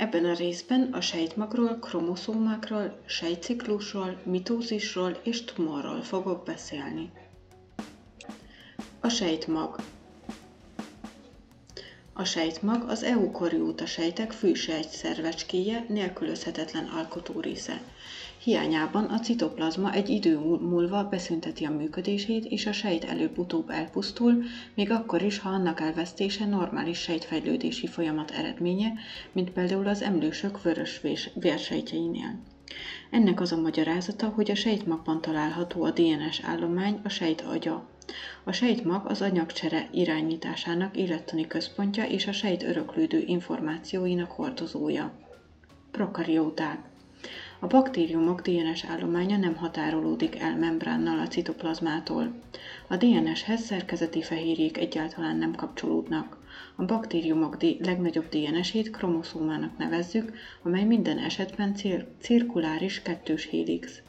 Ebben a részben a sejtmagról, kromoszómákról, sejtciklusról, mitózisról és tumorról fogok beszélni. A sejtmag A sejtmag az eukarióta sejtek fűsejt szervecskéje nélkülözhetetlen alkotó része. Hiányában a citoplazma egy idő múlva beszünteti a működését, és a sejt előbb-utóbb elpusztul, még akkor is, ha annak elvesztése normális sejtfejlődési folyamat eredménye, mint például az emlősök vörös vérsejtjeinél. Ennek az a magyarázata, hogy a sejtmagban található a DNS állomány, a sejt agya. A sejtmag az anyagcsere irányításának élettani központja és a sejt öröklődő információinak hordozója. Prokarióták a baktériumok DNS állománya nem határolódik el membránnal a citoplazmától. A DNS-hez szerkezeti fehérjék egyáltalán nem kapcsolódnak. A baktériumok legnagyobb DNS-ét kromoszómának nevezzük, amely minden esetben cir- cirkuláris kettős hélix.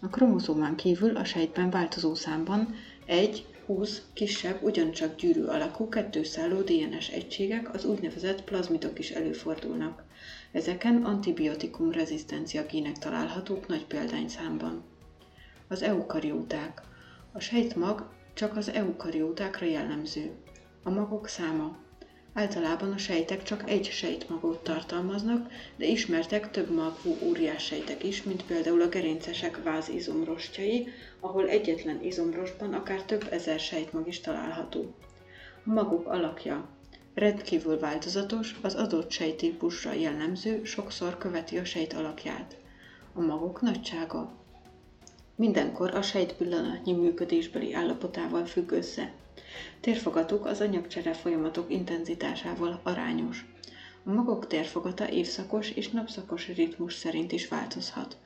A kromoszómán kívül a sejtben változó számban egy 20 kisebb, ugyancsak gyűrű alakú kettőszálló DNS egységek, az úgynevezett plazmidok is előfordulnak. Ezeken antibiotikum rezisztencia gének találhatók nagy példányszámban. Az eukarióták. A sejtmag csak az eukariótákra jellemző. A magok száma. Általában a sejtek csak egy sejtmagot tartalmaznak, de ismertek több magú óriás sejtek is, mint például a gerincesek vázizomrostjai, ahol egyetlen izomrostban akár több ezer sejtmag is található. A magok alakja. Rendkívül változatos, az adott sejtípusra jellemző, sokszor követi a sejt alakját. A magok nagysága. Mindenkor a sejt pillanatnyi működésbeli állapotával függ össze. Térfogatuk az anyagcsere folyamatok intenzitásával arányos. A magok térfogata évszakos és napszakos ritmus szerint is változhat.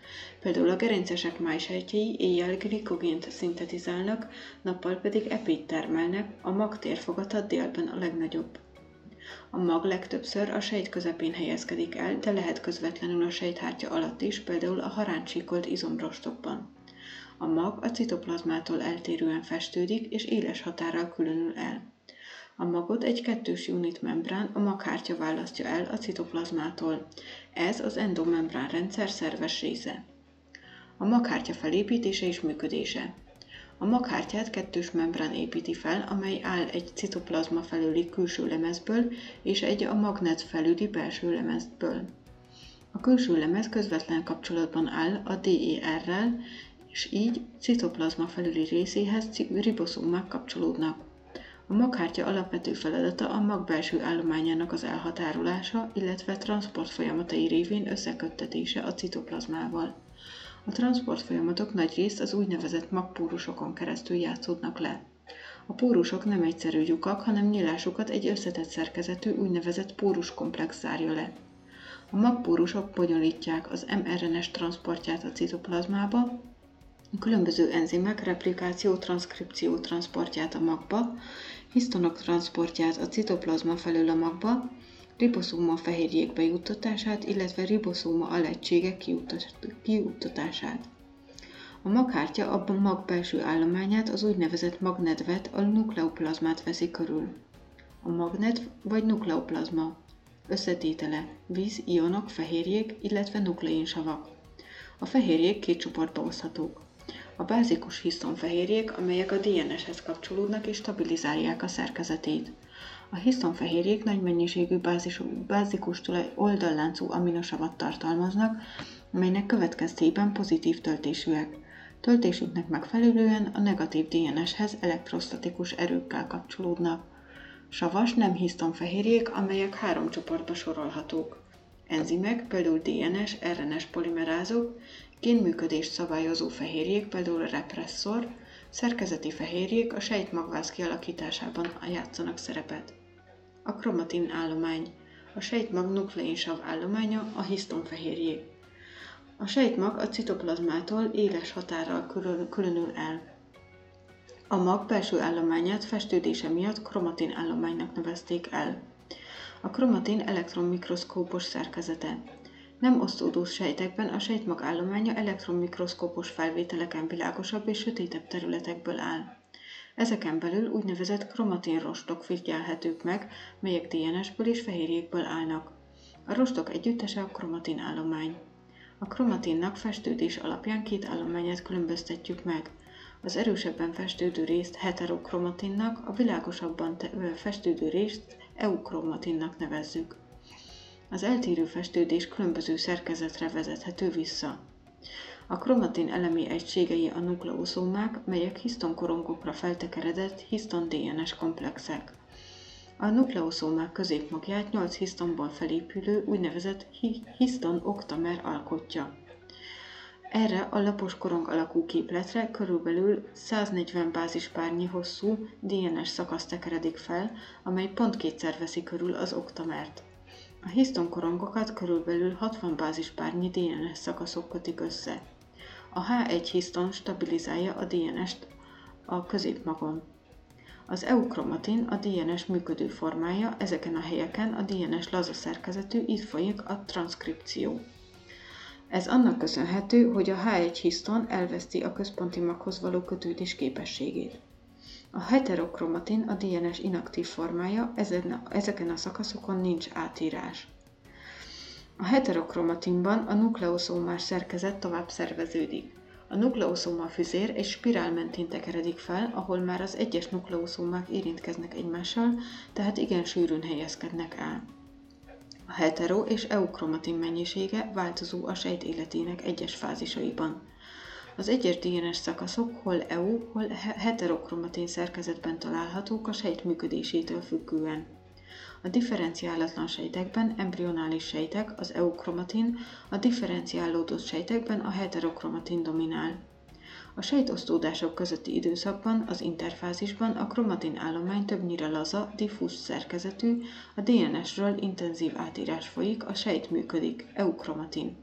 Például a gerincesek májsejtjei éjjel glikogént szintetizálnak, nappal pedig epét termelnek, a mag térfogata délben a legnagyobb. A mag legtöbbször a sejt közepén helyezkedik el, de lehet közvetlenül a sejthártya alatt is, például a haráncsíkolt izomrostokban. A mag a citoplazmától eltérően festődik, és éles határral különül el. A magot egy kettős unit membrán, a maghártya választja el a citoplazmától. Ez az endomembrán rendszer szerves része. A maghártya felépítése és működése. A maghártyát kettős membrán építi fel, amely áll egy citoplazma felüli külső lemezből és egy a magnet felüli belső lemezből. A külső lemez közvetlen kapcsolatban áll a DER-rel, és így citoplazma felüli részéhez riboszómák kapcsolódnak. A maghártya alapvető feladata a mag belső állományának az elhatárolása, illetve transport folyamatai révén összeköttetése a citoplazmával. A transport folyamatok nagy részt az úgynevezett magpórusokon keresztül játszódnak le. A pórusok nem egyszerű lyukak, hanem nyílásukat egy összetett szerkezetű úgynevezett póruskomplex zárja le. A magpórusok bonyolítják az mRNS transportját a citoplazmába, a különböző enzimek replikáció, transzkripció transportját a magba, hisztonok transportját a citoplazma felől a magba, riboszóma fehérjékbe juttatását, illetve riboszóma alegységek kijuttatását. A maghártya a mag belső állományát, az úgynevezett magnedvet, a nukleoplazmát veszi körül. A magnet vagy nukleoplazma összetétele víz, ionok, fehérjék, illetve nukleinsavak. A fehérjék két csoportba oszthatók. A bázikus hisztonfehérjék, amelyek a DNS-hez kapcsolódnak és stabilizálják a szerkezetét. A hisztonfehérjék nagy mennyiségű bázis, bázikus tulaj oldalláncú aminosavat tartalmaznak, amelynek következtében pozitív töltésűek. Töltésüknek megfelelően a negatív DNS-hez elektrostatikus erőkkel kapcsolódnak. Savas nem hisztonfehérjék, amelyek három csoportba sorolhatók. Enzimek, például DNS, RNS polimerázok, génműködést szabályozó fehérjék, például a represszor, szerkezeti fehérjék a sejtmagváz kialakításában játszanak szerepet. A kromatin állomány. A sejtmag nukleinsav állománya a hisztonfehérjék. A sejtmag a citoplazmától éles határral különül el. A mag belső állományát festődése miatt kromatin állománynak nevezték el. A kromatin elektronmikroszkópos szerkezete. Nem osztódó sejtekben a sejtmag állománya elektronmikroszkópos felvételeken világosabb és sötétebb területekből áll. Ezeken belül úgynevezett kromatinrostok figyelhetők meg, melyek DNS-ből és fehérjékből állnak. A rostok együttese a kromatin állomány. A kromatinnak festődés alapján két állományát különböztetjük meg. Az erősebben festődő részt heterokromatinnak, a világosabban festődő részt eukromatinnak nevezzük. Az eltérő festődés különböző szerkezetre vezethető vissza. A kromatin elemi egységei a nukleoszómák, melyek hisztonkorongokra feltekeredett hiszton-DNS komplexek. A nukleoszómák középmagját 8 hisztonból felépülő úgynevezett hiszton oktamer alkotja. Erre a lapos korong alakú képletre körülbelül 140 bázispárnyi hosszú DNS szakasz tekeredik fel, amely pont kétszer veszi körül az oktamert. A hiszton korongokat körülbelül 60 bázispárnyi DNS szakaszok kötik össze. A H1 hiszton stabilizálja a DNS-t a középmagon. Az eukromatin a DNS működő formája, ezeken a helyeken a DNS laza szerkezetű, itt folyik a transzkripció. Ez annak köszönhető, hogy a H1 hiszton elveszti a központi maghoz való kötődés képességét. A heterokromatin a DNS inaktív formája, ezeken a szakaszokon nincs átírás. A heterokromatinban a nukleoszómás szerkezet tovább szerveződik. A nukleoszóma füzér egy spirál mentén tekeredik fel, ahol már az egyes nukleoszómák érintkeznek egymással, tehát igen sűrűn helyezkednek el. A hetero és eukromatin mennyisége változó a sejt életének egyes fázisaiban. Az egyes DNS szakaszok hol EU, hol heterokromatin szerkezetben találhatók a sejt működésétől függően. A differenciálatlan sejtekben embrionális sejtek, az eukromatin, a differenciálódott sejtekben a heterokromatin dominál. A sejtosztódások közötti időszakban, az interfázisban a kromatin állomány többnyire laza, diffúz szerkezetű, a DNS-ről intenzív átírás folyik, a sejt működik, eukromatin.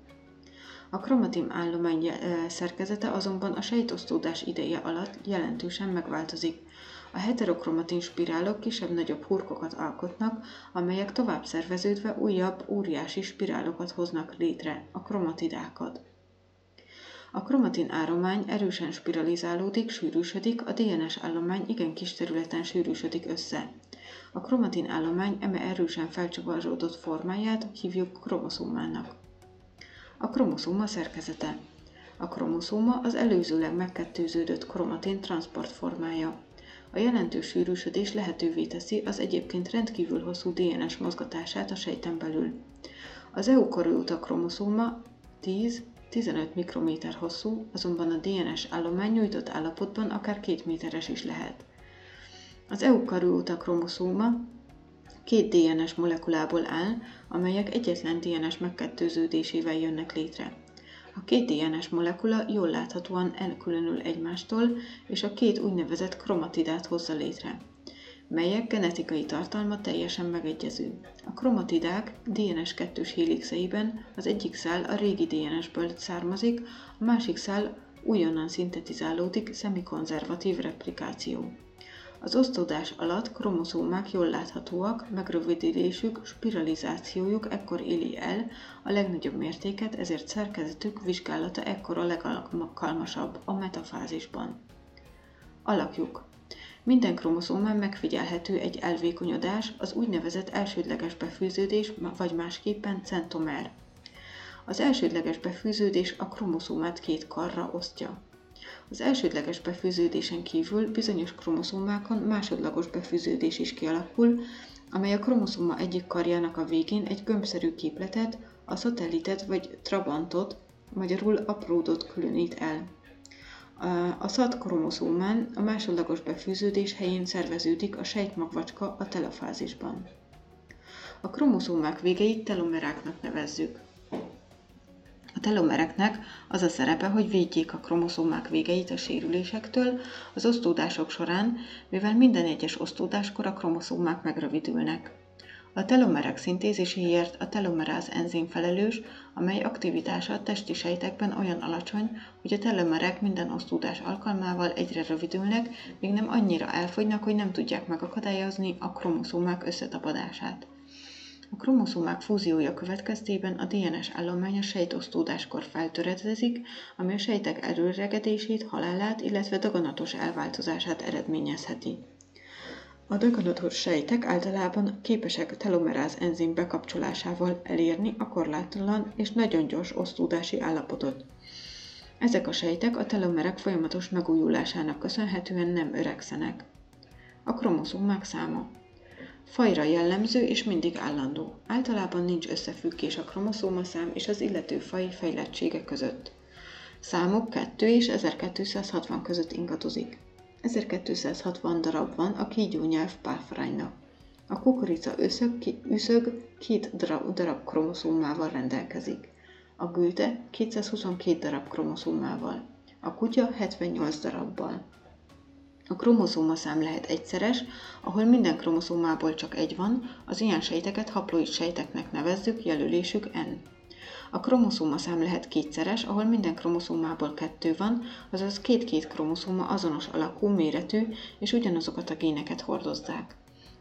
A kromatin állomány szerkezete azonban a sejtosztódás ideje alatt jelentősen megváltozik. A heterokromatin spirálok kisebb-nagyobb hurkokat alkotnak, amelyek tovább szerveződve újabb, óriási spirálokat hoznak létre, a kromatidákat. A kromatin állomány erősen spiralizálódik, sűrűsödik, a DNS állomány igen kis területen sűrűsödik össze. A kromatin állomány eme erősen felcsavarodott formáját hívjuk kromoszómának. A kromoszóma szerkezete. A kromoszóma az előzőleg megkettőződött kromatin transportformája. A jelentős sűrűsödés lehetővé teszi az egyébként rendkívül hosszú DNS mozgatását a sejten belül. Az eukarióta kromoszóma 10-15 mikrométer hosszú, azonban a DNS állomány nyújtott állapotban akár 2 méteres is lehet. Az eukarióta kromoszóma két DNS molekulából áll, amelyek egyetlen DNS megkettőződésével jönnek létre. A két DNS molekula jól láthatóan elkülönül egymástól, és a két úgynevezett kromatidát hozza létre, melyek genetikai tartalma teljesen megegyező. A kromatidák DNS kettős hélixeiben az egyik szál a régi DNS-ből származik, a másik szál újonnan szintetizálódik szemikonzervatív replikáció. Az osztódás alatt kromoszómák jól láthatóak, megrövidülésük, spiralizációjuk ekkor éli el a legnagyobb mértéket, ezért szerkezetük vizsgálata ekkor a legalkalmasabb a metafázisban. Alakjuk minden kromoszómán megfigyelhető egy elvékonyodás, az úgynevezett elsődleges befűződés, vagy másképpen centomer. Az elsődleges befűződés a kromoszómát két karra osztja. Az elsődleges befűződésen kívül bizonyos kromoszómákon másodlagos befűződés is kialakul, amely a kromoszóma egyik karjának a végén egy gömbszerű képletet, a szatellitet vagy trabantot, magyarul apródot különít el. A SZAT kromoszómán a másodlagos befűződés helyén szerveződik a sejtmagvacska a telefázisban. A kromoszómák végeit telomeráknak nevezzük. Telomereknek az a szerepe, hogy védjék a kromoszómák végeit a sérülésektől az osztódások során, mivel minden egyes osztódáskor a kromoszómák megrövidülnek. A telomerek szintézéséért a telomeráz enzim felelős, amely aktivitása a testi sejtekben olyan alacsony, hogy a telomerek minden osztódás alkalmával egyre rövidülnek, míg nem annyira elfogynak, hogy nem tudják megakadályozni a kromoszómák összetapadását. A kromoszómák fúziója következtében a DNS állomány a sejtosztódáskor feltöredezik, ami a sejtek előregedését, halálát, illetve daganatos elváltozását eredményezheti. A daganatos sejtek általában képesek telomeráz enzim bekapcsolásával elérni a korlátlan és nagyon gyors osztódási állapotot. Ezek a sejtek a telomerek folyamatos megújulásának köszönhetően nem öregszenek. A kromoszómák száma Fajra jellemző és mindig állandó. Általában nincs összefüggés a kromoszómaszám és az illető faj fejlettsége között. Számuk 2 és 1260 között ingadozik. 1260 darab van a kígyónyelv párfaránynak. A kukorica összög, ki, üszög két darab, darab kromoszómával rendelkezik. A gülte 222 darab kromoszómával. A kutya 78 darabbal. A kromoszómaszám lehet egyszeres, ahol minden kromoszómából csak egy van, az ilyen sejteket haploid sejteknek nevezzük, jelölésük N. A kromoszómaszám lehet kétszeres, ahol minden kromoszómából kettő van, azaz két-két kromoszóma azonos alakú, méretű, és ugyanazokat a géneket hordozzák.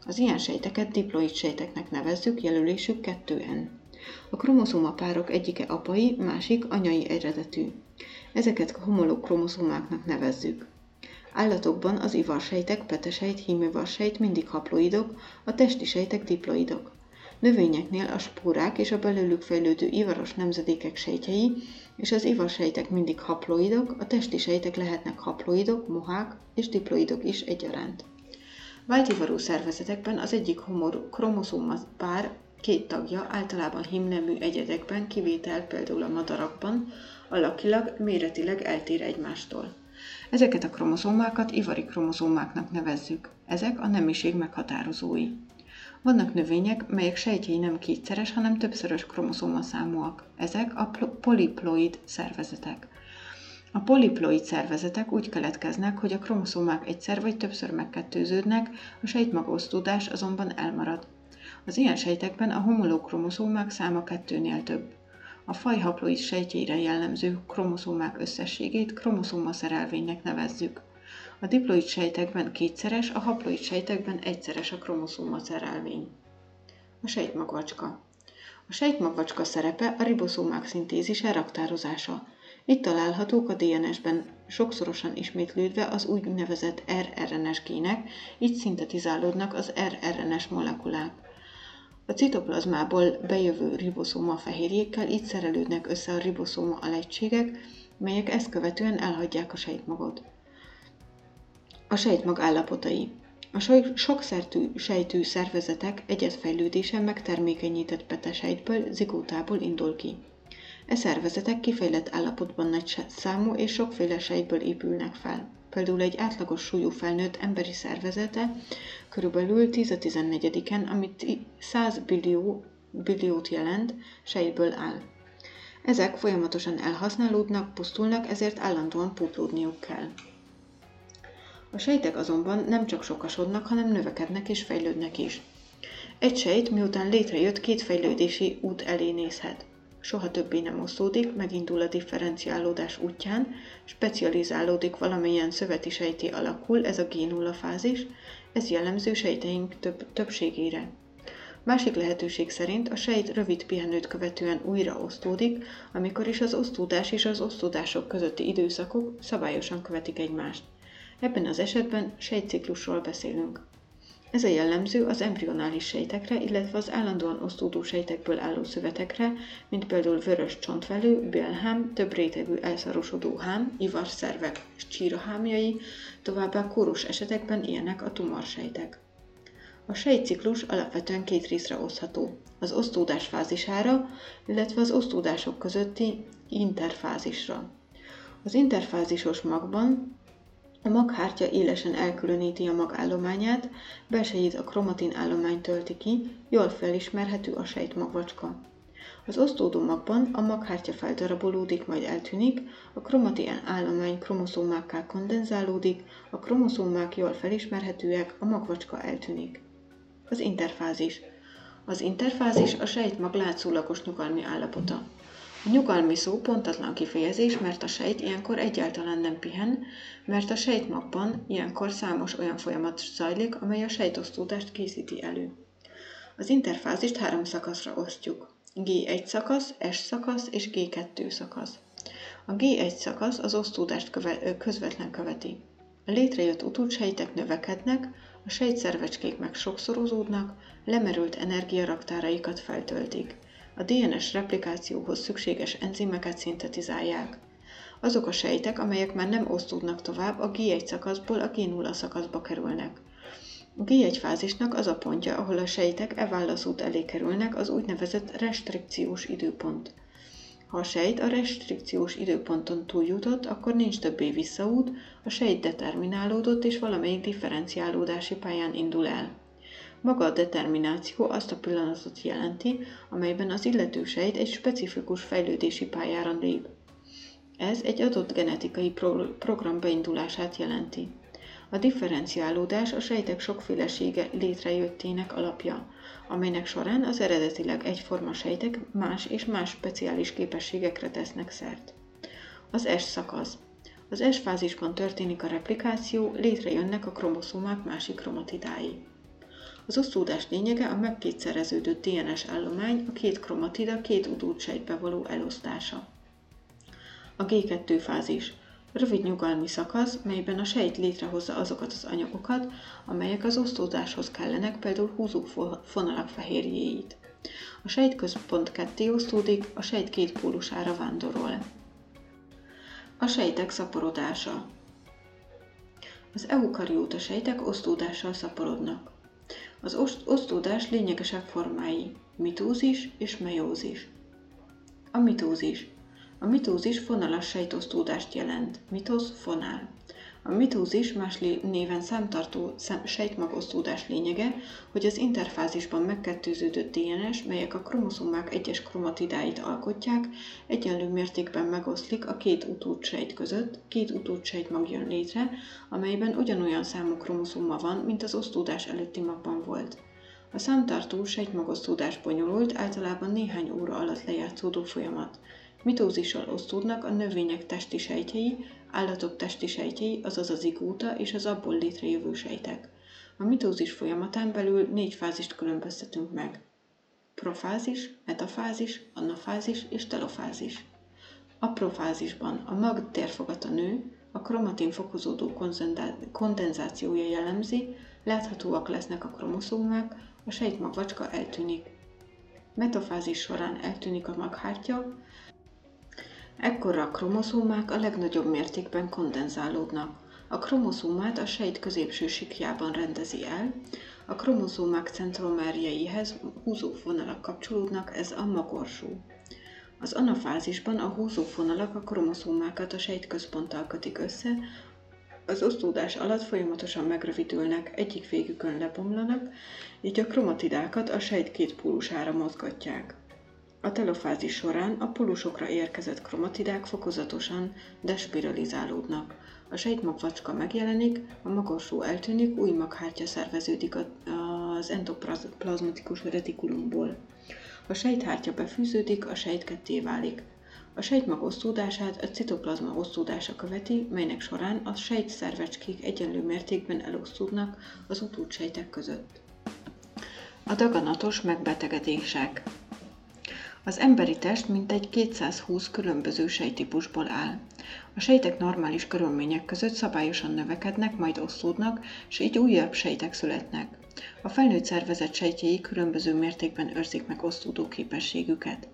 Az ilyen sejteket diploid sejteknek nevezzük, jelölésük 2N. A kromoszóma párok egyike apai, másik anyai eredetű. Ezeket homológ kromoszómáknak nevezzük. Állatokban az ivarsejtek, petesejt, hímővarsejt mindig haploidok, a testi sejtek diploidok. Növényeknél a spórák és a belőlük fejlődő ivaros nemzedékek sejtjei és az ivarsejtek mindig haploidok, a testi sejtek lehetnek haploidok, mohák és diploidok is egyaránt. Váltivarú szervezetekben az egyik homor kromoszóma pár két tagja, általában himnemű egyedekben, kivétel például a madarakban, alakilag, méretileg eltér egymástól. Ezeket a kromoszómákat ivari kromoszómáknak nevezzük. Ezek a nemiség meghatározói. Vannak növények, melyek sejtjei nem kétszeres, hanem többszörös kromoszómaszámúak. Ezek a poliploid szervezetek. A poliploid szervezetek úgy keletkeznek, hogy a kromoszómák egyszer vagy többször megkettőződnek, a sejtmagosztódás azonban elmarad. Az ilyen sejtekben a homológ kromoszómák száma kettőnél több. A faj haploid sejtjeire jellemző kromoszómák összességét kromoszómaszerelvénynek nevezzük. A diploid sejtekben kétszeres, a haploid sejtekben egyszeres a kromoszómaszerelvény. A sejtmagvacska. A sejtmagvacska szerepe a riboszómák szintézise, raktározása. Itt találhatók a DNS-ben sokszorosan ismétlődve az úgynevezett rRNS gének, így szintetizálódnak az rRNS molekulák. A citoplazmából bejövő riboszóma fehérjékkel így szerelődnek össze a riboszóma alegységek, melyek ezt követően elhagyják a sejtmagot. A sejtmag állapotai a sokszertű sejtű szervezetek egyetfejlődése megtermékenyített petesejtből, zigótából indul ki. E szervezetek kifejlett állapotban nagy számú és sokféle sejtből épülnek fel. Például egy átlagos súlyú felnőtt emberi szervezete körülbelül 10-14-en, amit 100 billió, billiót jelent, sejtből áll. Ezek folyamatosan elhasználódnak, pusztulnak, ezért állandóan pótlódniuk kell. A sejtek azonban nem csak sokasodnak, hanem növekednek és fejlődnek is. Egy sejt miután létrejött, két fejlődési út elé nézhet soha többé nem osztódik, megindul a differenciálódás útján, specializálódik valamilyen szöveti sejté alakul, ez a génulla fázis, ez jellemző sejteink több, többségére. Másik lehetőség szerint a sejt rövid pihenőt követően újra osztódik, amikor is az osztódás és az osztódások közötti időszakok szabályosan követik egymást. Ebben az esetben sejtciklusról beszélünk. Ez a jellemző az embrionális sejtekre, illetve az állandóan osztódó sejtekből álló szövetekre, mint például vörös csontvelő, bélhám, több rétegű elszarosodó hám, ivarszervek és csírahámjai, továbbá kórus esetekben ilyenek a tumorsejtek. A sejtciklus alapvetően két részre osztható, az osztódás fázisára, illetve az osztódások közötti interfázisra. Az interfázisos magban a maghártya élesen elkülöníti a magállományát, belsejét a kromatin állomány tölti ki, jól felismerhető a sejtmagvacska. Az osztódó magban a maghártya feldarabolódik, majd eltűnik, a kromatin állomány kromoszómákká kondenzálódik, a kromoszómák jól felismerhetőek, a magvacska eltűnik. Az interfázis. Az interfázis a sejtmag látszólagos nyugalmi állapota. A nyugalmi szó pontatlan kifejezés, mert a sejt ilyenkor egyáltalán nem pihen, mert a sejtmagban ilyenkor számos olyan folyamat zajlik, amely a sejtosztódást készíti elő. Az interfázist három szakaszra osztjuk. G1 szakasz, S szakasz és G2 szakasz. A G1 szakasz az osztódást köve- közvetlen követi. A létrejött utódsejtek növekednek, A sejtszervecskék meg sokszorozódnak, lemerült energiaraktáraikat feltöltik. A DNS replikációhoz szükséges enzimeket szintetizálják. Azok a sejtek, amelyek már nem osztódnak tovább, a G1 szakaszból a G0 szakaszba kerülnek. A G1 fázisnak az a pontja, ahol a sejtek e válaszút elé kerülnek, az úgynevezett restrikciós időpont. Ha a sejt a restrikciós időponton túljutott, akkor nincs többé visszaút, a sejt determinálódott és valamelyik differenciálódási pályán indul el. Maga a determináció azt a pillanatot jelenti, amelyben az illető sejt egy specifikus fejlődési pályára lép. Ez egy adott genetikai pro- program beindulását jelenti. A differenciálódás a sejtek sokfélesége létrejöttének alapja, amelynek során az eredetileg egyforma sejtek más és más speciális képességekre tesznek szert. Az S szakasz. Az S fázisban történik a replikáció, létrejönnek a kromoszómák másik kromatidái. Az osztódás lényege a megkétszereződött DNS állomány, a két kromatida két utódsejtbe való elosztása. A G2 fázis. Rövid nyugalmi szakasz, melyben a sejt létrehozza azokat az anyagokat, amelyek az osztódáshoz kellenek, például húzófonalak fehérjéit. A sejtközpont ketté osztódik, a sejt két pólusára vándorol. A sejtek szaporodása Az eukarióta sejtek osztódással szaporodnak. Az osztódás lényegesebb formái mitózis és meiózis. A mitózis a mitózis fonalas sejtosztódást jelent. Mitosz fonál. A mitózis más néven számtartó sejtmagosztódás lényege, hogy az interfázisban megkettőződött DNS, melyek a kromoszomák egyes kromatidáit alkotják, egyenlő mértékben megoszlik a két utódsejt között, két utódsejt mag jön létre, amelyben ugyanolyan számú kromoszoma van, mint az osztódás előtti magban volt. A számtartó sejtmagosztódás bonyolult, általában néhány óra alatt lejátszódó folyamat. Mitózissal osztódnak a növények testi sejtjei, állatok testi sejtjei, azaz az igóta és az abból létrejövő sejtek. A mitózis folyamatán belül négy fázist különböztetünk meg. Profázis, metafázis, anafázis és telofázis. A profázisban a mag térfogata nő, a kromatin fokozódó kondenzációja jellemzi, láthatóak lesznek a kromoszómák, a sejtmagvacska eltűnik. Metafázis során eltűnik a maghártya, Ekkor a kromoszómák a legnagyobb mértékben kondenzálódnak. A kromoszómát a sejt középső sikjában rendezi el, a kromoszómák centromerjeihez húzófonalak kapcsolódnak, ez a magorsó. Az anafázisban a húzófonalak a kromoszómákat a sejtközponttal kötik össze, az osztódás alatt folyamatosan megrövidülnek, egyik végükön lebomlanak, így a kromatidákat a sejt két pólusára mozgatják. A telofázis során a polusokra érkezett kromatidák fokozatosan despiralizálódnak. A sejtmagvacska megjelenik, a magorsó eltűnik, új maghártya szerveződik az endoplazmatikus retikulumból. A sejthártya befűződik, a sejt ketté válik. A sejtmag osztódását a citoplazma osztódása követi, melynek során a sejtszervecskék egyenlő mértékben elosztódnak az utódsejtek között. A daganatos megbetegedések az emberi test mintegy 220 különböző sejtípusból áll. A sejtek normális körülmények között szabályosan növekednek, majd osztódnak, és így újabb sejtek születnek. A felnőtt szervezet sejtjei különböző mértékben őrzik meg osztódó képességüket.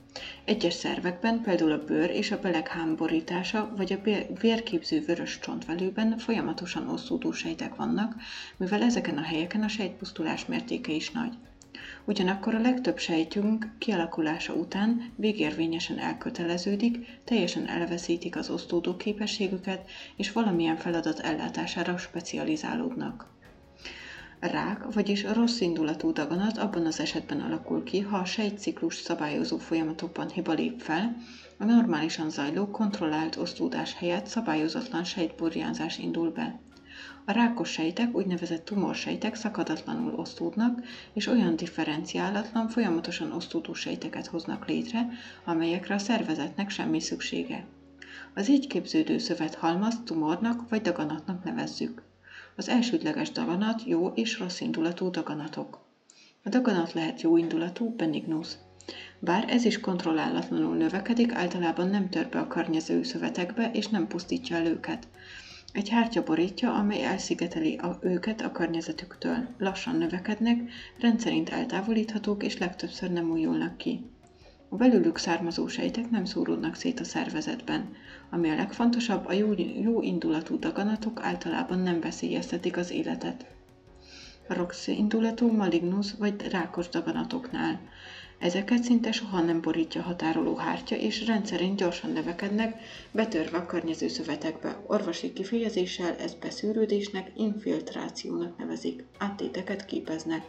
Egyes szervekben, például a bőr és a beleg hámborítása vagy a vérképző vörös csontvelőben folyamatosan osztódó sejtek vannak, mivel ezeken a helyeken a sejtpusztulás mértéke is nagy. Ugyanakkor a legtöbb sejtünk kialakulása után végérvényesen elköteleződik, teljesen elveszítik az osztódó képességüket, és valamilyen feladat ellátására specializálódnak. Rák, vagyis a rossz indulatú daganat abban az esetben alakul ki, ha a sejtciklus szabályozó folyamatokban hiba lép fel, a normálisan zajló, kontrollált osztódás helyett szabályozatlan sejtburjánzás indul be. A rákos sejtek, úgynevezett tumorsejtek szakadatlanul osztódnak, és olyan differenciálatlan, folyamatosan osztódó sejteket hoznak létre, amelyekre a szervezetnek semmi szüksége. Az így képződő szövethalmazt tumornak vagy daganatnak nevezzük. Az elsődleges daganat jó és rossz indulatú daganatok. A daganat lehet jó indulatú, benignus. Bár ez is kontrollálatlanul növekedik, általában nem tör be a környező szövetekbe és nem pusztítja el őket. Egy hártya borítja, amely elszigeteli a, őket a környezetüktől. Lassan növekednek, rendszerint eltávolíthatók és legtöbbször nem újulnak ki. A belőlük származó sejtek nem szóródnak szét a szervezetben. Ami a legfontosabb, a jó, jó indulatú daganatok általában nem veszélyeztetik az életet. A rossz indulatú, malignus vagy rákos daganatoknál. Ezeket szinte soha nem borítja határoló hártya, és rendszerint gyorsan növekednek, betörve a környező szövetekbe. Orvosi kifejezéssel ez beszűrődésnek, infiltrációnak nevezik. Áttéteket képeznek.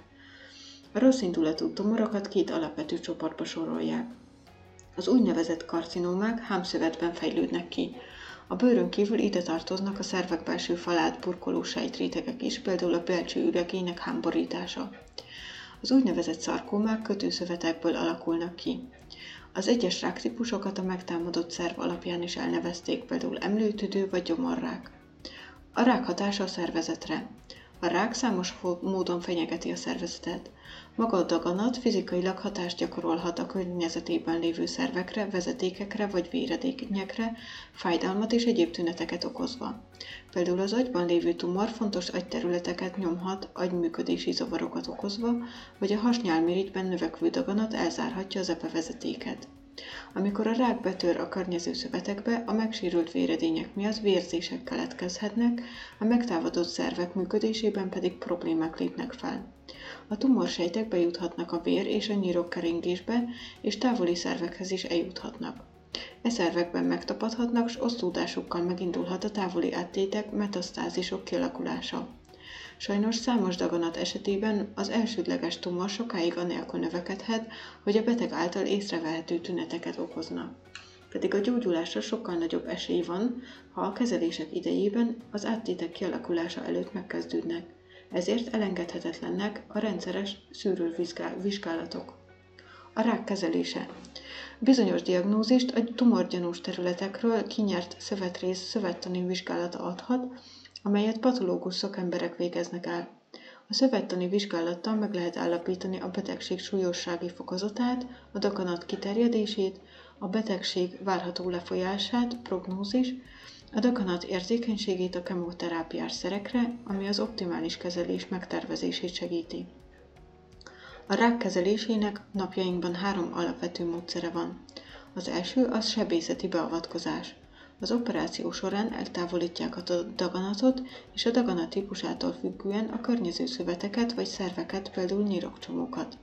A rossz indulatú tumorokat két alapvető csoportba sorolják. Az úgynevezett karcinómák hámszövetben fejlődnek ki. A bőrön kívül ide tartoznak a szervek belső falát burkoló sejtrétegek is, például a belső üregének hámborítása. Az úgynevezett szarkómák kötőszövetekből alakulnak ki. Az egyes ráktípusokat a megtámadott szerv alapján is elnevezték, például emlőtüdő vagy gyomorrák. A rák hatása a szervezetre. A rák számos módon fenyegeti a szervezetet. Maga a daganat fizikailag hatást gyakorolhat a környezetében lévő szervekre, vezetékekre vagy véredéknyekre, fájdalmat és egyéb tüneteket okozva. Például az agyban lévő tumor fontos agyterületeket nyomhat, agyműködési zavarokat okozva, vagy a hasnyálmirigyben növekvő daganat elzárhatja az epevezetéket. Amikor a rák betör a környező szövetekbe, a megsérült véredények miatt vérzések keletkezhetnek, a megtámadott szervek működésében pedig problémák lépnek fel. A tumorsejtek bejuthatnak a vér és a nyírok keringésbe, és távoli szervekhez is eljuthatnak. E szervekben megtapadhatnak, s osztódásukkal megindulhat a távoli áttétek metasztázisok kialakulása. Sajnos számos daganat esetében az elsődleges tumor sokáig anélkül növekedhet, hogy a beteg által észrevehető tüneteket okozna. Pedig a gyógyulásra sokkal nagyobb esély van, ha a kezelések idejében az áttétek kialakulása előtt megkezdődnek. Ezért elengedhetetlennek a rendszeres szűrővizsgálatok. A rák kezelése. Bizonyos diagnózist a tumorgyanús területekről kinyert szövetrész szövettani vizsgálata adhat, amelyet patológus szakemberek végeznek el. A szövettani vizsgálattal meg lehet állapítani a betegség súlyossági fokozatát, a daganat kiterjedését, a betegség várható lefolyását, prognózis, a daganat érzékenységét a kemoterápiás szerekre, ami az optimális kezelés megtervezését segíti. A rák kezelésének napjainkban három alapvető módszere van. Az első az sebészeti beavatkozás. Az operáció során eltávolítják a daganatot, és a daganat típusától függően a környező szöveteket vagy szerveket, például nyirokcsomókat.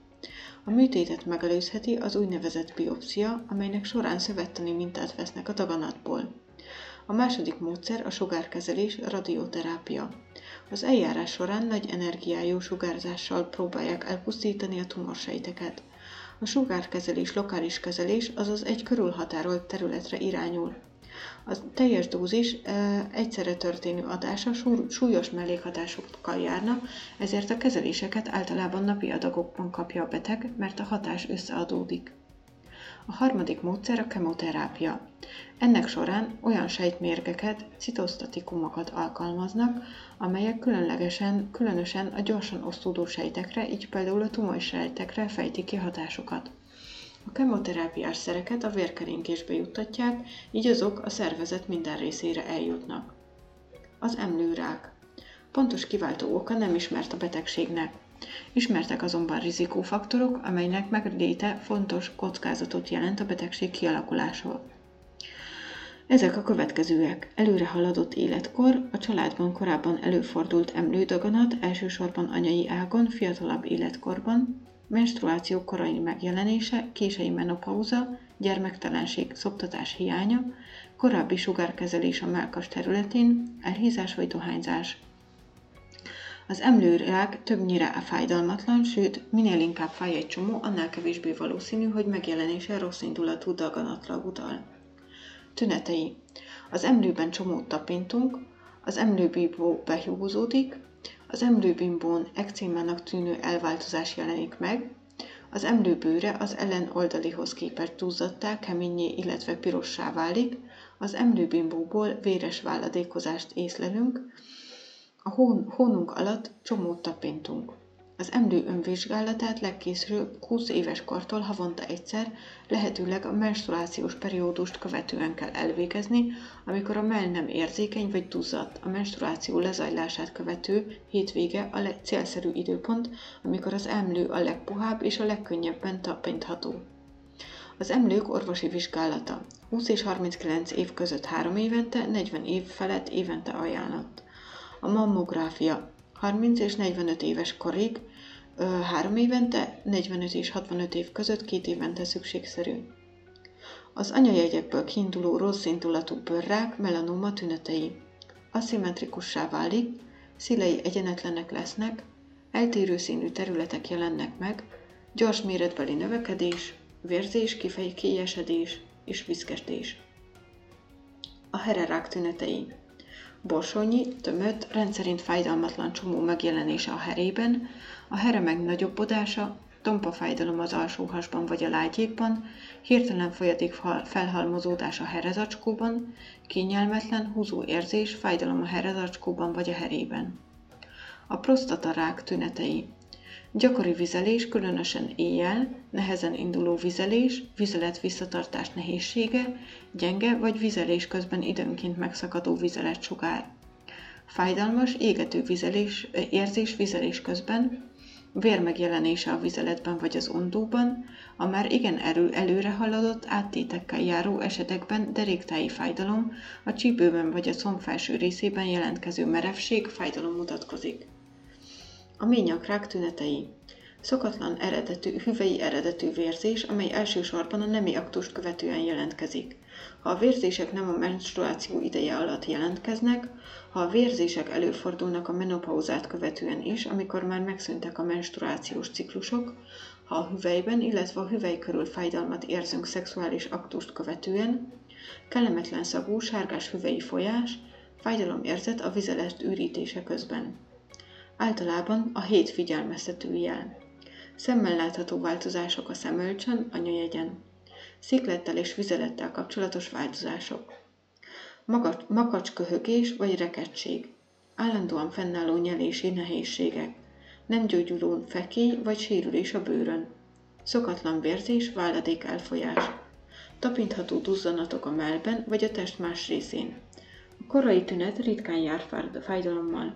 A műtétet megelőzheti az úgynevezett biopszia, amelynek során szövettani mintát vesznek a daganatból. A második módszer a sugárkezelés, a radioterápia. Az eljárás során nagy energiájú sugárzással próbálják elpusztítani a tumorsejteket. A sugárkezelés lokális kezelés, azaz egy körülhatárolt területre irányul. A teljes dózis egyszerre történő adása súlyos mellékhatásokkal járna, ezért a kezeléseket általában napi adagokban kapja a beteg, mert a hatás összeadódik. A harmadik módszer a kemoterápia. Ennek során olyan sejtmérgeket, citosztatikumokat alkalmaznak, amelyek különlegesen, különösen a gyorsan osztódó sejtekre, így például a tumorsejtekre fejtik ki hatásukat. A kemoterápiás szereket a vérkeringésbe juttatják, így azok a szervezet minden részére eljutnak. Az emlőrák. Pontos kiváltó oka nem ismert a betegségnek. Ismertek azonban rizikófaktorok, amelynek megléte fontos kockázatot jelent a betegség kialakulásával. Ezek a következőek. Előre haladott életkor, a családban korábban előfordult emlődaganat, elsősorban anyai ágon, fiatalabb életkorban, menstruáció korai megjelenése, késői menopauza, gyermektelenség, szoptatás hiánya, korábbi sugárkezelés a melkas területén, elhízás vagy dohányzás. Az emlőrák többnyire fájdalmatlan, sőt, minél inkább fáj egy csomó, annál kevésbé valószínű, hogy megjelenése rossz indulatú daganatra utal. Tünetei. Az emlőben csomót tapintunk, az emlőbíbó behúzódik, az emlőbimbón ekcémának tűnő elváltozás jelenik meg, az emlőbőre az ellen oldalihoz képest túlzattá, keményé, illetve pirossá válik, az emlőbimbóból véres válladékozást észlelünk, a hón, hónunk alatt csomót tapintunk. Az emlő önvizsgálatát legkészülőbb 20 éves kortól havonta egyszer, lehetőleg a menstruációs periódust követően kell elvégezni, amikor a mell nem érzékeny vagy duzzadt. A menstruáció lezajlását követő hétvége a célszerű időpont, amikor az emlő a legpuhább és a legkönnyebben tapintható. Az emlők orvosi vizsgálata 20 és 39 év között 3 évente, 40 év felett évente ajánlott. A mammográfia 30 és 45 éves korig, 3 évente, 45 és 65 év között 2 évente szükségszerű. Az anyajegyekből kiinduló rossz indulatú bőrrák melanoma tünetei. Aszimmetrikussá válik, szilei egyenetlenek lesznek, eltérő színű területek jelennek meg, gyors méretbeli növekedés, vérzés, kifej, kiesedés és viszkestés. A hererák tünetei borsonyi, tömött, rendszerint fájdalmatlan csomó megjelenése a herében, a here megnagyobbodása, tompa fájdalom az alsóhasban vagy a lágyékban, hirtelen folyaték felhalmozódás a herezacskóban, kényelmetlen, húzó érzés, fájdalom a herezacskóban vagy a herében. A prostatarák tünetei Gyakori vizelés, különösen éjjel, nehezen induló vizelés, vizelet visszatartás nehézsége, gyenge vagy vizelés közben időnként megszakadó vizeletsugár. Fájdalmas, égető vizelés, érzés vizelés közben, vér megjelenése a vizeletben vagy az ondóban, a már igen erő előre haladott áttétekkel járó esetekben deréktáji fájdalom, a csípőben vagy a szomb felső részében jelentkező merevség, fájdalom mutatkozik. A ményakrák tünetei. Szokatlan eredetű, hüvei eredetű vérzés, amely elsősorban a nemi aktust követően jelentkezik. Ha a vérzések nem a menstruáció ideje alatt jelentkeznek, ha a vérzések előfordulnak a menopauzát követően is, amikor már megszűntek a menstruációs ciklusok, ha a hüvelyben, illetve a hüvely körül fájdalmat érzünk szexuális aktust követően, kellemetlen szagú, sárgás hüvei folyás, fájdalomérzet a vizelet ürítése közben. Általában a hét figyelmeztető jel. Szemmel látható változások a szemölcsön, a nyöjegyen. Sziklettel és vizelettel kapcsolatos változások. makacsköhögés vagy rekettség. Állandóan fennálló nyelési nehézségek. Nem gyógyuló fekély vagy sérülés a bőrön. Szokatlan vérzés, válladék elfolyás. Tapintható duzzanatok a melben vagy a test más részén. A korai tünet ritkán jár fájdalommal.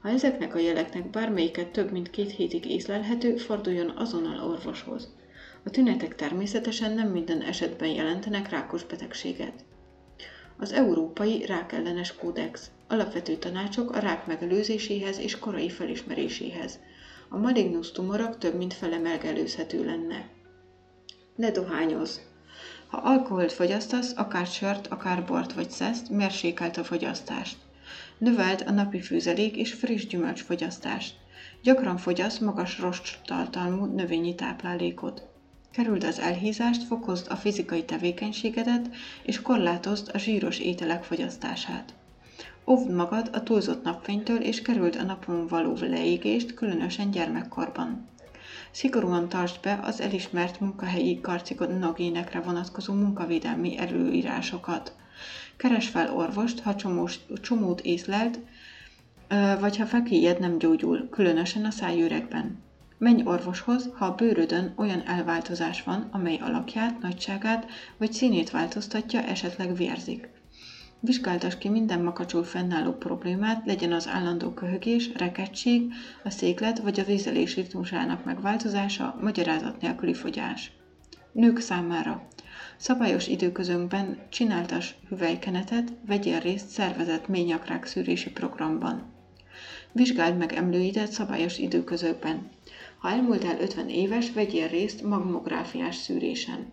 Ha ezeknek a jeleknek bármelyiket több mint két hétig észlelhető, forduljon azonnal orvoshoz. A tünetek természetesen nem minden esetben jelentenek rákos betegséget. Az Európai Rákellenes Kódex alapvető tanácsok a rák megelőzéséhez és korai felismeréséhez. A malignus tumorok több mint fele megelőzhető lenne. Ne dohányoz! Ha alkoholt fogyasztasz, akár sört, akár bort vagy szeszt, mérsékelt a fogyasztást. Növeld a napi főzelék és friss gyümölcsfogyasztást. Gyakran fogyasz magas rost tartalmú növényi táplálékot. Kerüld az elhízást, fokozd a fizikai tevékenységedet, és korlátozd a zsíros ételek fogyasztását. Óvd magad a túlzott napfénytől, és kerüld a napon való leégést, különösen gyermekkorban. Szigorúan tartsd be az elismert munkahelyi karcinogénekre vonatkozó munkavédelmi előírásokat. Keres fel orvost, ha csomós, csomót észlelt, vagy ha fekélyed nem gyógyul, különösen a szájüregben. Menj orvoshoz, ha a bőrödön olyan elváltozás van, amely alakját, nagyságát vagy színét változtatja, esetleg vérzik. Vizsgáltas ki minden makacsul fennálló problémát, legyen az állandó köhögés, rekettség, a széklet vagy a vízelés ritmusának megváltozása, magyarázat nélküli fogyás. Nők számára Szabályos időközönkben csináltas hüvelykenetet, vegyél részt szervezett ményakrák szűrési programban. Vizsgáld meg emlőidet szabályos időközökben. Ha elmúltál 50 éves, vegyél részt mammográfiás szűrésen.